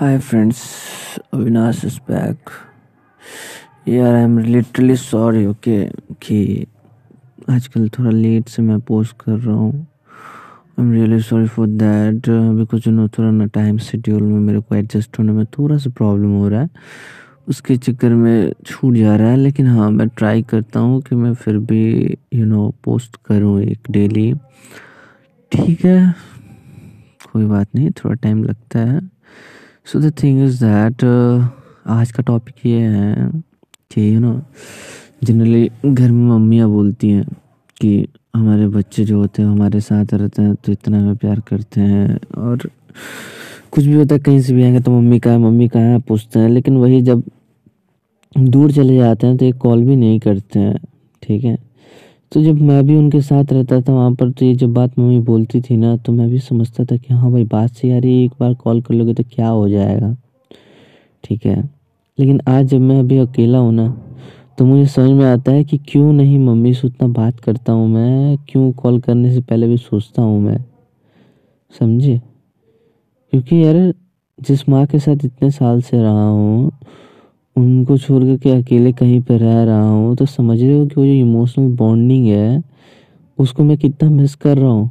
Hi friends, Avinash is back. यार I am literally sorry okay कि आजकल थोड़ा लेट से मैं पोस्ट कर रहा हूँ। I am really sorry for that because you know थोड़ा ना टाइम शेड्यूल में मेरे को एडजस्ट होने में थोड़ा सा प्रॉब्लम हो रहा है। उसके चक्कर में छूट जा रहा है लेकिन हाँ मैं ट्राई करता हूँ कि मैं फिर भी यू नो पोस्ट करूँ एक डेली ठीक है कोई बात नहीं थोड़ा टाइम लगता है। So the thing is that आज का टॉपिक ये है कि यू नो जनरली घर में मम्मियाँ बोलती हैं कि हमारे बच्चे जो होते हैं, हमारे साथ रहते हैं तो इतना हमें प्यार करते हैं। और कुछ भी होता है, कहीं से भी आएँगे तो मम्मी कहाँ मम्मी कहाँ पूछते हैं। लेकिन वही जब दूर चले जाते हैं तो एक कॉल भी नहीं करते हैं, ठीक है? तो जब मैं भी उनके साथ रहता था वहाँ पर तो ये जब बात मम्मी बोलती थी ना तो मैं भी समझता था कि हाँ भाई, बात से यार एक बार कॉल कर लोगे तो क्या हो जाएगा। ठीक है। लेकिन आज जब मैं अभी अकेला हूँ ना तो मुझे समझ में आता है कि क्यों नहीं मम्मी से उतना बात करता हूँ मैं, क्यों कॉल करने से पहले भी सोचता हूँ मैं। समझे? क्योंकि यार, जिस माँ के साथ इतने साल से रहा हूँ उनको छोड़ कर के अकेले कहीं पर रह रहा हूँ तो समझ रहे हो कि वो जो इमोशनल बॉन्डिंग है, उसको मैं कितना मिस कर रहा हूँ।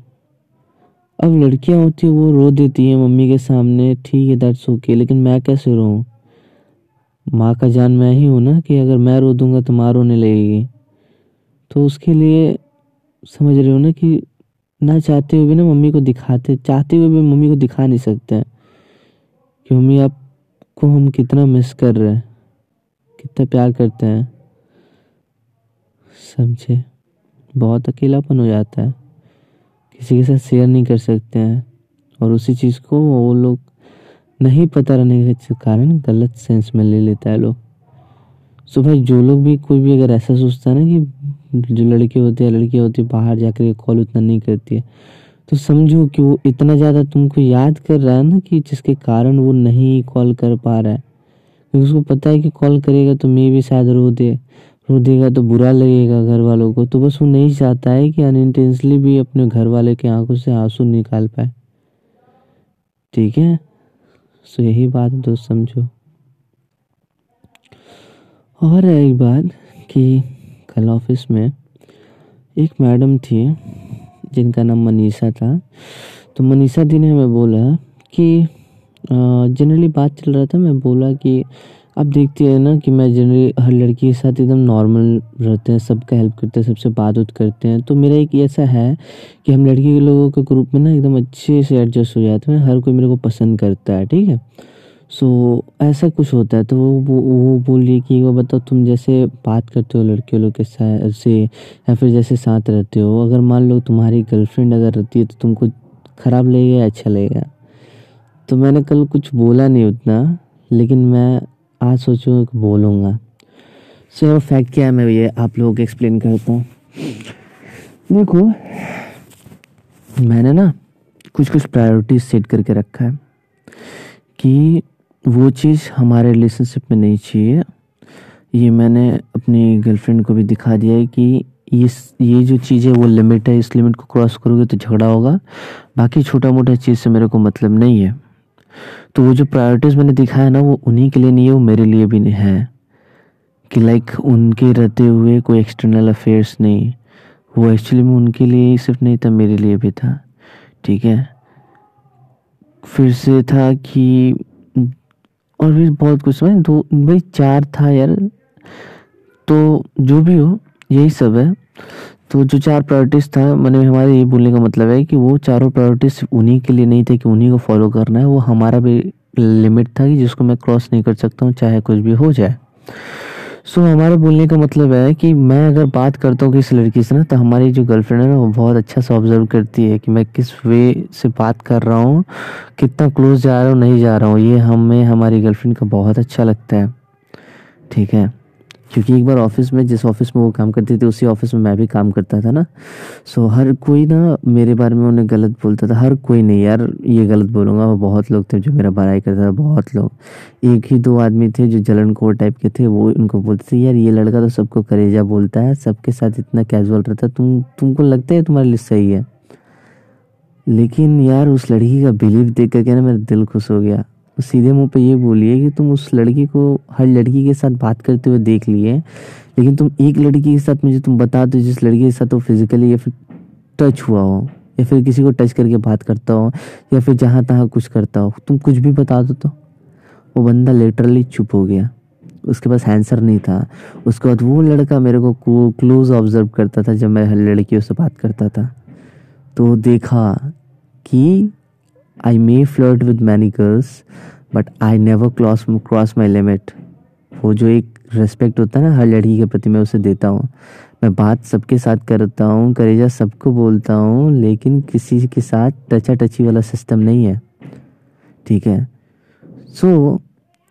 अब लड़कियाँ होती हैं, वो रो देती हैं मम्मी के सामने, ठीक है दैट्स ओके लेकिन मैं कैसे रो माँ का जान मैं ही हूँ ना कि अगर मैं रो दूँगा तो माँ रोने लगेगी। तो उसके लिए समझ रहे हो ना कि ना चाहते हुए भी ना मम्मी को दिखाते, चाहते हुए भी मम्मी को दिखा नहीं सकते कि मम्मी आपको हम कितना मिस कर रहे हैं। कितना प्यार करते हैं। समझे? बहुत अकेलापन हो जाता है। किसी के साथ शेयर नहीं कर सकते हैं। और उसी चीज़ को वो लोग नहीं पता रहने के कारण गलत सेंस में ले लेता है लोग। सो भाई, जो लोग भी कोई भी अगर ऐसा सोचता है ना कि जो लड़के होते हैं लड़की होती है, बाहर जाकर कॉल उतना नहीं करती है। तो समझो कि वो इतना ज़्यादा तुमको याद कर रहा है ना कि जिसके कारण वो नहीं कॉल कर पा रहा है। उसको पता है कि कॉल करेगा तो मैं भी शायद रो दे। रो देगा तो बुरा लगेगा घर वालों को। तो बस वो नहीं चाहता है कि अनइंटेंसली भी अपने घर वाले के आँखों से आँसू निकाल पाए। ठीक है? सो यही बात दोस्त समझो। और एक बात कि कल ऑफ़िस में एक मैडम थी, जिनका नाम मनीषा था। तो मनीषा दी ने हमें बोला कि जनरली बात चल रहा था मैं बोला कि आप देखते हैं ना कि मैं जनरली हर लड़की के साथ एकदम नॉर्मल रहते हैं सबका हेल्प करते हैं सबसे बात उत करते हैं। तो मेरा एक ऐसा है कि हम लड़की के लोगों के ग्रुप में ना एकदम अच्छे से एडजस्ट हो जाते हैं हर कोई मेरे को पसंद करता है ठीक है? सो ऐसा कुछ होता है तो वो वो, वो बोल रही कि वो बताओ तुम जैसे बात करते हो लड़कियों लोग के साथ से या फिर जैसे साथ रहते हो अगर मान लो तुम्हारी गर्लफ्रेंड अगर रहती है तो तुमको ख़राब लगेगा अच्छा लगेगा? तो मैंने कल कुछ बोला नहीं उतना, लेकिन मैं आज सोचूँ बोलूँगा। सो फैक्ट क्या है मैं ये आप लोगों को एक्सप्लेन करता हूँ। देखो, मैंने ना कुछ कुछ प्रायोरिटीज सेट करके रखा है कि वो चीज़ हमारे रिलेशनशिप में नहीं चाहिए। ये मैंने अपनी गर्लफ्रेंड को भी दिखा दिया है कि ये ये जो चीज़ है वो लिमिट है, इस लिमिट को क्रॉस करोगे तो झगड़ा होगा। बाकी छोटा मोटा चीज़ से मेरे को मतलब नहीं है। तो वो जो प्रायोरिटीज़ मैंने दिखाया ना, वो उन्हीं के लिए नहीं है, वो मेरे लिए भी नहीं है। कि लाइक उनके रहते हुए कोई एक्सटर्नल अफेयर्स नहीं। वो एक्चुअली में उनके लिए ही सिर्फ़ नहीं था, मेरे लिए भी था। ठीक है? फिर से था कि, और भी बहुत कुछ मैं दो, भाई चार था यार। तो जो भी हो, यही सब है। तो जो चार प्रायोरिटीज़ था, मैंने हमारे ये बोलने का मतलब है कि वो चारों प्रायोरिटीज़ उन्हीं के लिए नहीं थे कि उन्हीं को फॉलो करना है। वो हमारा भी लिमिट था कि जिसको मैं क्रॉस नहीं कर सकता हूँ, चाहे कुछ भी हो जाए। सो हमारे बोलने का मतलब है कि मैं अगर बात करता हूँ किसी लड़की से ना तो हमारी जो गर्लफ्रेंड है ना, वो बहुत अच्छा से ऑब्ज़र्व करती है कि मैं किस वे से बात कर रहा हूँ, कितना क्लोज जा रहा हूँ, नहीं जा रहा हूँ। ये हमें, हमारी गर्लफ्रेंड का बहुत अच्छा लगता है। ठीक है? क्योंकि एक बार ऑफ़िस में, जिस ऑफ़िस में वो काम करती थी, उसी ऑफ़िस में मैं भी काम करता था ना। सो हर कोई ना, मेरे बारे में उन्हें गलत बोलता था। हर कोई नहीं यार, ये गलत बोलूँगा। वो बहुत लोग थे जो मेरा बड़ाई करता था, बहुत लोग। एक ही दो आदमी थे जो जलन कोर टाइप के थे, वो उनको बोलते थे, यार, ये लड़का तो सबको करेजा बोलता है, सबके साथ इतना कैजुअल रहता है। तुम, तुमको लगता है तुम्हारे लिए सही है? लेकिन यार, उस लड़की का बिलीव देख करके ना मेरा दिल खुश हो गया। सीधे मुँह पे ये बोलिए कि तुम उस लड़की को, हर लड़की के साथ बात करते हुए देख लिए, लेकिन तुम एक लड़की के साथ मुझे तुम बता दो जिस लड़की के साथ वो फिजिकली या फिर टच हुआ हो, या फिर किसी को टच करके बात करता हो, या फिर जहाँ तहाँ कुछ करता हो। तुम कुछ भी बता दो तो। वो बंदा लिटरली चुप हो गया। उसके पास आंसर नहीं था। उसके बाद वो लड़का मेरे को क्लोज ऑब्ज़र्व करता था जब मैं हर लड़कियों से बात करता था। तो देखा कि I may flirt with many girls but I never cross cross my limit वो जो एक रेस्पेक्ट होता है ना हर लड़की के प्रति मैं उसे देता हूँ। मैं बात सबके साथ करता हूँ करेजा सबको बोलता हूँ लेकिन किसी के साथ टचा टची वाला सिस्टम नहीं है। ठीक है? सो so,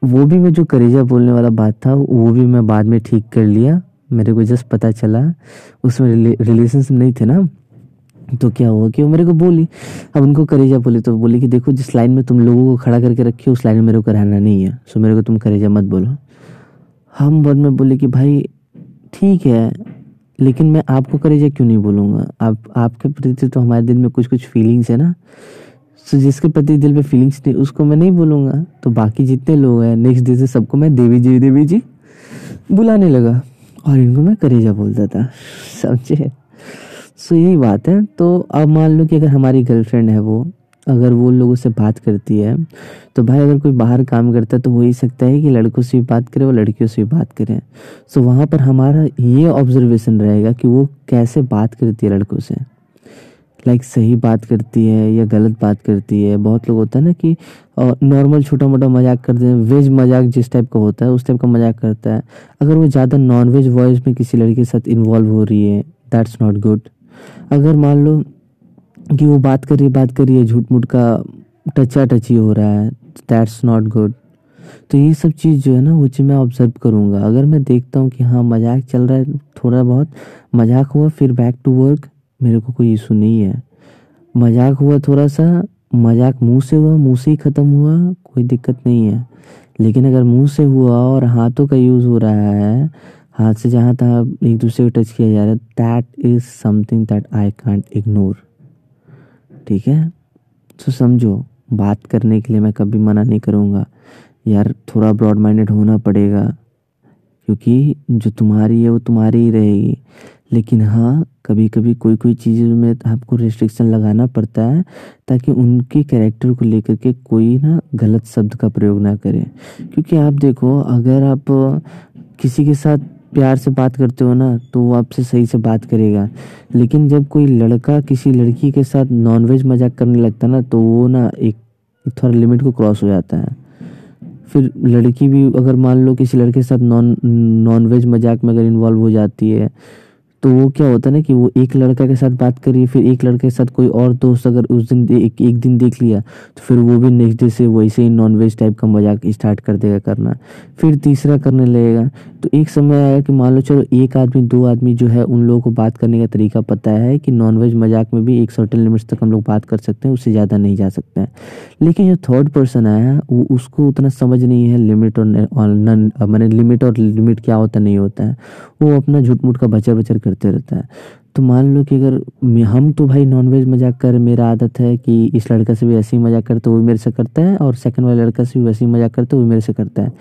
वो भी मैं जो करेजा बोलने वाला बात था वो भी मैं बाद में ठीक कर लिया। मेरे को जस्ट पता चला। उसमें रिलेशनशिप नहीं थे ना। तो क्या हुआ कि वो मेरे को बोली, अब उनको करेजा बोली। तो बोली कि, देखो, जिस लाइन में तुम लोगों को खड़ा करके रखी हो, उस लाइन में मेरे को रहना नहीं है। सो मेरे को तुम करेजा मत बोलो। हम बाद में बोले कि, भाई, ठीक है, लेकिन मैं आपको करेजा क्यों नहीं बोलूँगा? आप, आपके प्रति तो हमारे दिल में कुछ कुछ फीलिंग्स है ना? सो जिसके प्रति दिल में फीलिंग्स नहीं, उसको मैं नहीं बोलूँगा। तो बाकी जितने लोग हैं नेक्स्ट डे से सबको मैं देवी जी देवी जी बुलाने लगा और इनको मैं करेजा बोलता था। समझे? सो यही बात है। तो अब मान लो कि अगर हमारी गर्लफ्रेंड है वो, अगर वो लोगों से बात करती है तो भाई अगर कोई बाहर काम करता है तो हो ही सकता है कि लड़कों से भी बात करे और लड़कियों से भी बात करें। सो वहाँ पर हमारा ये ऑब्जर्वेशन रहेगा कि वो कैसे बात करती है लड़कों से। लाइक सही बात करती है या गलत बात करती है। बहुत लोग होता है ना कि नॉर्मल छोटा मोटा मज़ाक करते हैं। वेज मज़ाक जिस टाइप का होता है, उस टाइप का मज़ाक करता है। अगर वो ज़्यादा नॉन वेज वॉइस में किसी लड़के के साथ इन्वॉल्व हो रही है दैट्स नॉट गुड अगर मान लो कि वो बात कर रही बात कर रही है झूठ मूठ का टचा टची हो रहा है दैट्स नॉट गुड तो ये सब चीज़ जो है ना, वो चीज़ मैं ऑब्ज़र्व करूँगा। अगर मैं देखता हूँ कि हाँ मज़ाक चल रहा है थोड़ा बहुत, मज़ाक हुआ, फिर बैक टू वर्क मेरे को कोई इशू नहीं है। मज़ाक हुआ थोड़ा सा, मज़ाक मुँह से हुआ, मुँह से ही ख़त्म हुआ, कोई दिक्कत नहीं है। लेकिन अगर मुँह से हुआ और हाथों का यूज़ हो रहा है हाथ से जहाँ तहाँ एक दूसरे को टच किया जा रहा है that is something that I can't ignore ठीक है? तो समझो, बात करने के लिए मैं कभी मना नहीं करूँगा। यार, थोड़ा ब्रॉड माइंडेड होना पड़ेगा, क्योंकि जो तुम्हारी है, वो तुम्हारी ही रहेगी। लेकिन हाँ कभी कभी कोई कोई चीज़ों में आपको रिस्ट्रिक्शन लगाना पड़ता है, ताकि उनके कैरेक्टर को लेकर के कोई ना गलत शब्द का प्रयोग ना करें। क्योंकि आप देखो, अगर आप किसी के साथ प्यार से बात करते हो ना तो वो आपसे सही से बात करेगा। लेकिन जब कोई लड़का किसी लड़की के साथ नॉनवेज मज़ाक करने लगता ना तो वो ना एक थोड़ा लिमिट को क्रॉस हो जाता है। फिर लड़की भी, अगर मान लो किसी लड़के के साथ नॉन नॉन वेज मज़ाक में अगर इन्वॉल्व हो जाती है तो वो क्या होता है ना कि वो एक लड़का के साथ बात करी फिर एक लड़के के साथ कोई और दोस्त अगर उस दिन एक, एक दिन देख लिया तो फिर वो भी नेक्स्ट डे से वैसे ही नॉन वेज टाइप का मज़ाक स्टार्ट कर देगा करना फिर तीसरा करने लगेगा तो एक समय आया कि मान लो चलो एक आदमी दो आदमी जो है उन लोगों को बात करने का तरीका पता है कि नॉन वेज मज़ाक में भी एक सर्टन लिमिट्स तक हम लोग बात कर सकते हैं उससे ज़्यादा नहीं जा सकते हैं लेकिन जो थर्ड पर्सन आया वो उसको उतना समझ नहीं है लिमिट और मैंने लिमिट और लिमिट क्या होता नहीं होता है वो अपना झूठ मूठ का बचर बचर करते रहता है। तो मान लो कि अगर हम तो भाई नॉनवेज मज़ाक कर मेरा आदत है कि इस लड़का से भी ऐसे ही मज़ाक करते वो मेरे से करता है और सेकंड वाले लड़का से भी वैसे ही मज़ाक करते वो मेरे से करता है।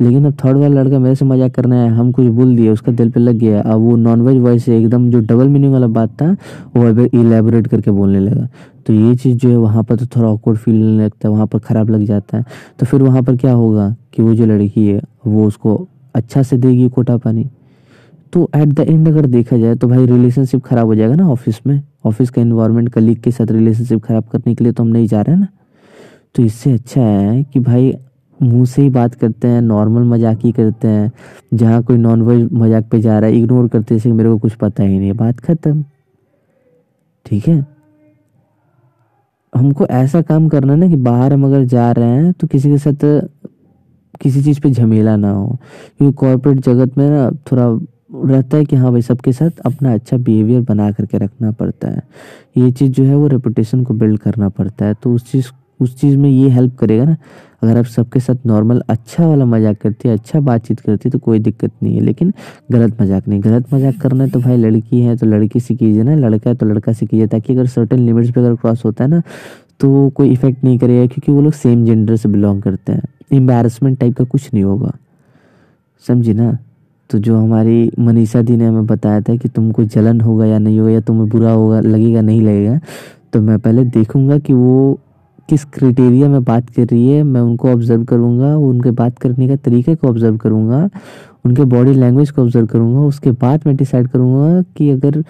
लेकिन अब थर्ड वाला लड़का मेरे से मज़ाक करना है, हम कुछ बोल दिए, उसका दिल पे लग गया। अब वो नॉनवेज वॉइस से एकदम जो डबल मीनिंग वाला बात था, वो अब इलेबोरेट करके बोलने लगा। तो ये चीज़ जो है, वहाँ पर तो थोड़ा ऑकवर्ड फील लगता है, वहाँ पर ख़राब लग जाता है। तो फिर वहाँ पर क्या होगा कि वो जो लड़की है, वो उसको अच्छा से देगी कोटा पानी। तो एट द एंड अगर देखा जाए तो भाई रिलेशनशिप खराब हो जाएगा ना ऑफ़िस में। ऑफ़िस का इन्वायरमेंट कलीग के साथ रिलेशनशिप खराब करने के लिए तो हम नहीं जा रहे हैं ना। तो इससे अच्छा है कि भाई मुँह से ही बात करते हैं नॉर्मल मज़ाक ही करते हैं। जहाँ कोई नॉन वेज मज़ाक पे जा रहा है इग्नोर करते हैं मेरे को कुछ पता ही नहीं बात खत्म। ठीक है? हमको ऐसा काम करना ना कि बाहर हम अगर जा रहे हैं तो किसी के साथ किसी चीज़ पे झमेला ना हो। क्योंकि कॉर्पोरेट जगत में ना थोड़ा रहता है कि हाँ भाई, सबके साथ अपना अच्छा बिहेवियर बना करके रखना पड़ता है। ये चीज़ जो है वो रेपुटेशन को बिल्ड करना पड़ता है। तो उस चीज़ उस चीज़ में ये हेल्प करेगा ना, अगर आप सबके साथ नॉर्मल अच्छा वाला मज़ाक करती है अच्छा बातचीत करती है तो कोई दिक्कत नहीं है। लेकिन गलत मज़ाक नहीं। गलत मज़ाक करना है तो भाई लड़की है तो लड़की से कीजिए ना। लड़का है तो लड़का से कीजिए, ताकि अगर सर्टन लिमिट्स पर अगर क्रॉस होता है ना तो कोई इफ़ेक्ट नहीं करेगा, क्योंकि वो लोग सेम जेंडर से बिलोंग करते हैं। एम्बेरसमेंट टाइप का कुछ नहीं होगा। समझी ना? तो जो हमारी मनीषा दी ने हमें बताया था कि तुमको जलन होगा या नहीं होगा या तुम्हें बुरा होगा, लगेगा, नहीं लगेगा तो मैं पहले देखूँगा कि वो किस क्राइटेरिया में बात कर रही है। मैं उनको ऑब्ज़र्व करूँगा, उनके बात करने का तरीके को ऑब्ज़र्व करूँगा, उनके बॉडी लैंग्वेज को ऑब्ज़र्व करूँगा, उसके बाद मैं डिसाइड करूँगा कि अगर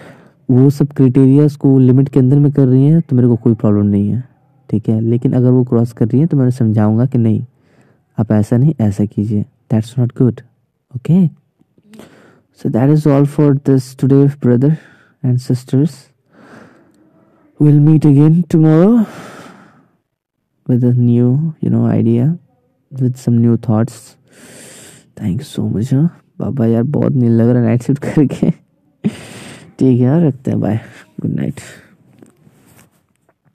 वो सब क्राइटेरिया को लिमिट के अंदर में कर रही हैं तो मेरे को कोई प्रॉब्लम नहीं है, ठीक है? लेकिन अगर वो क्रॉस कर रही है तो मैं समझाऊँगा कि नहीं, आप ऐसा नहीं, ऐसा कीजिए that's not good okay so that is all for this today brother and sisters we'll meet again tomorrow with a new you know idea with some new thoughts thank you so much हाँ बाबा यार बहुत नील लग रहा है night shift करके ठीक है हाँ रखते हैं बाय गुड नाइट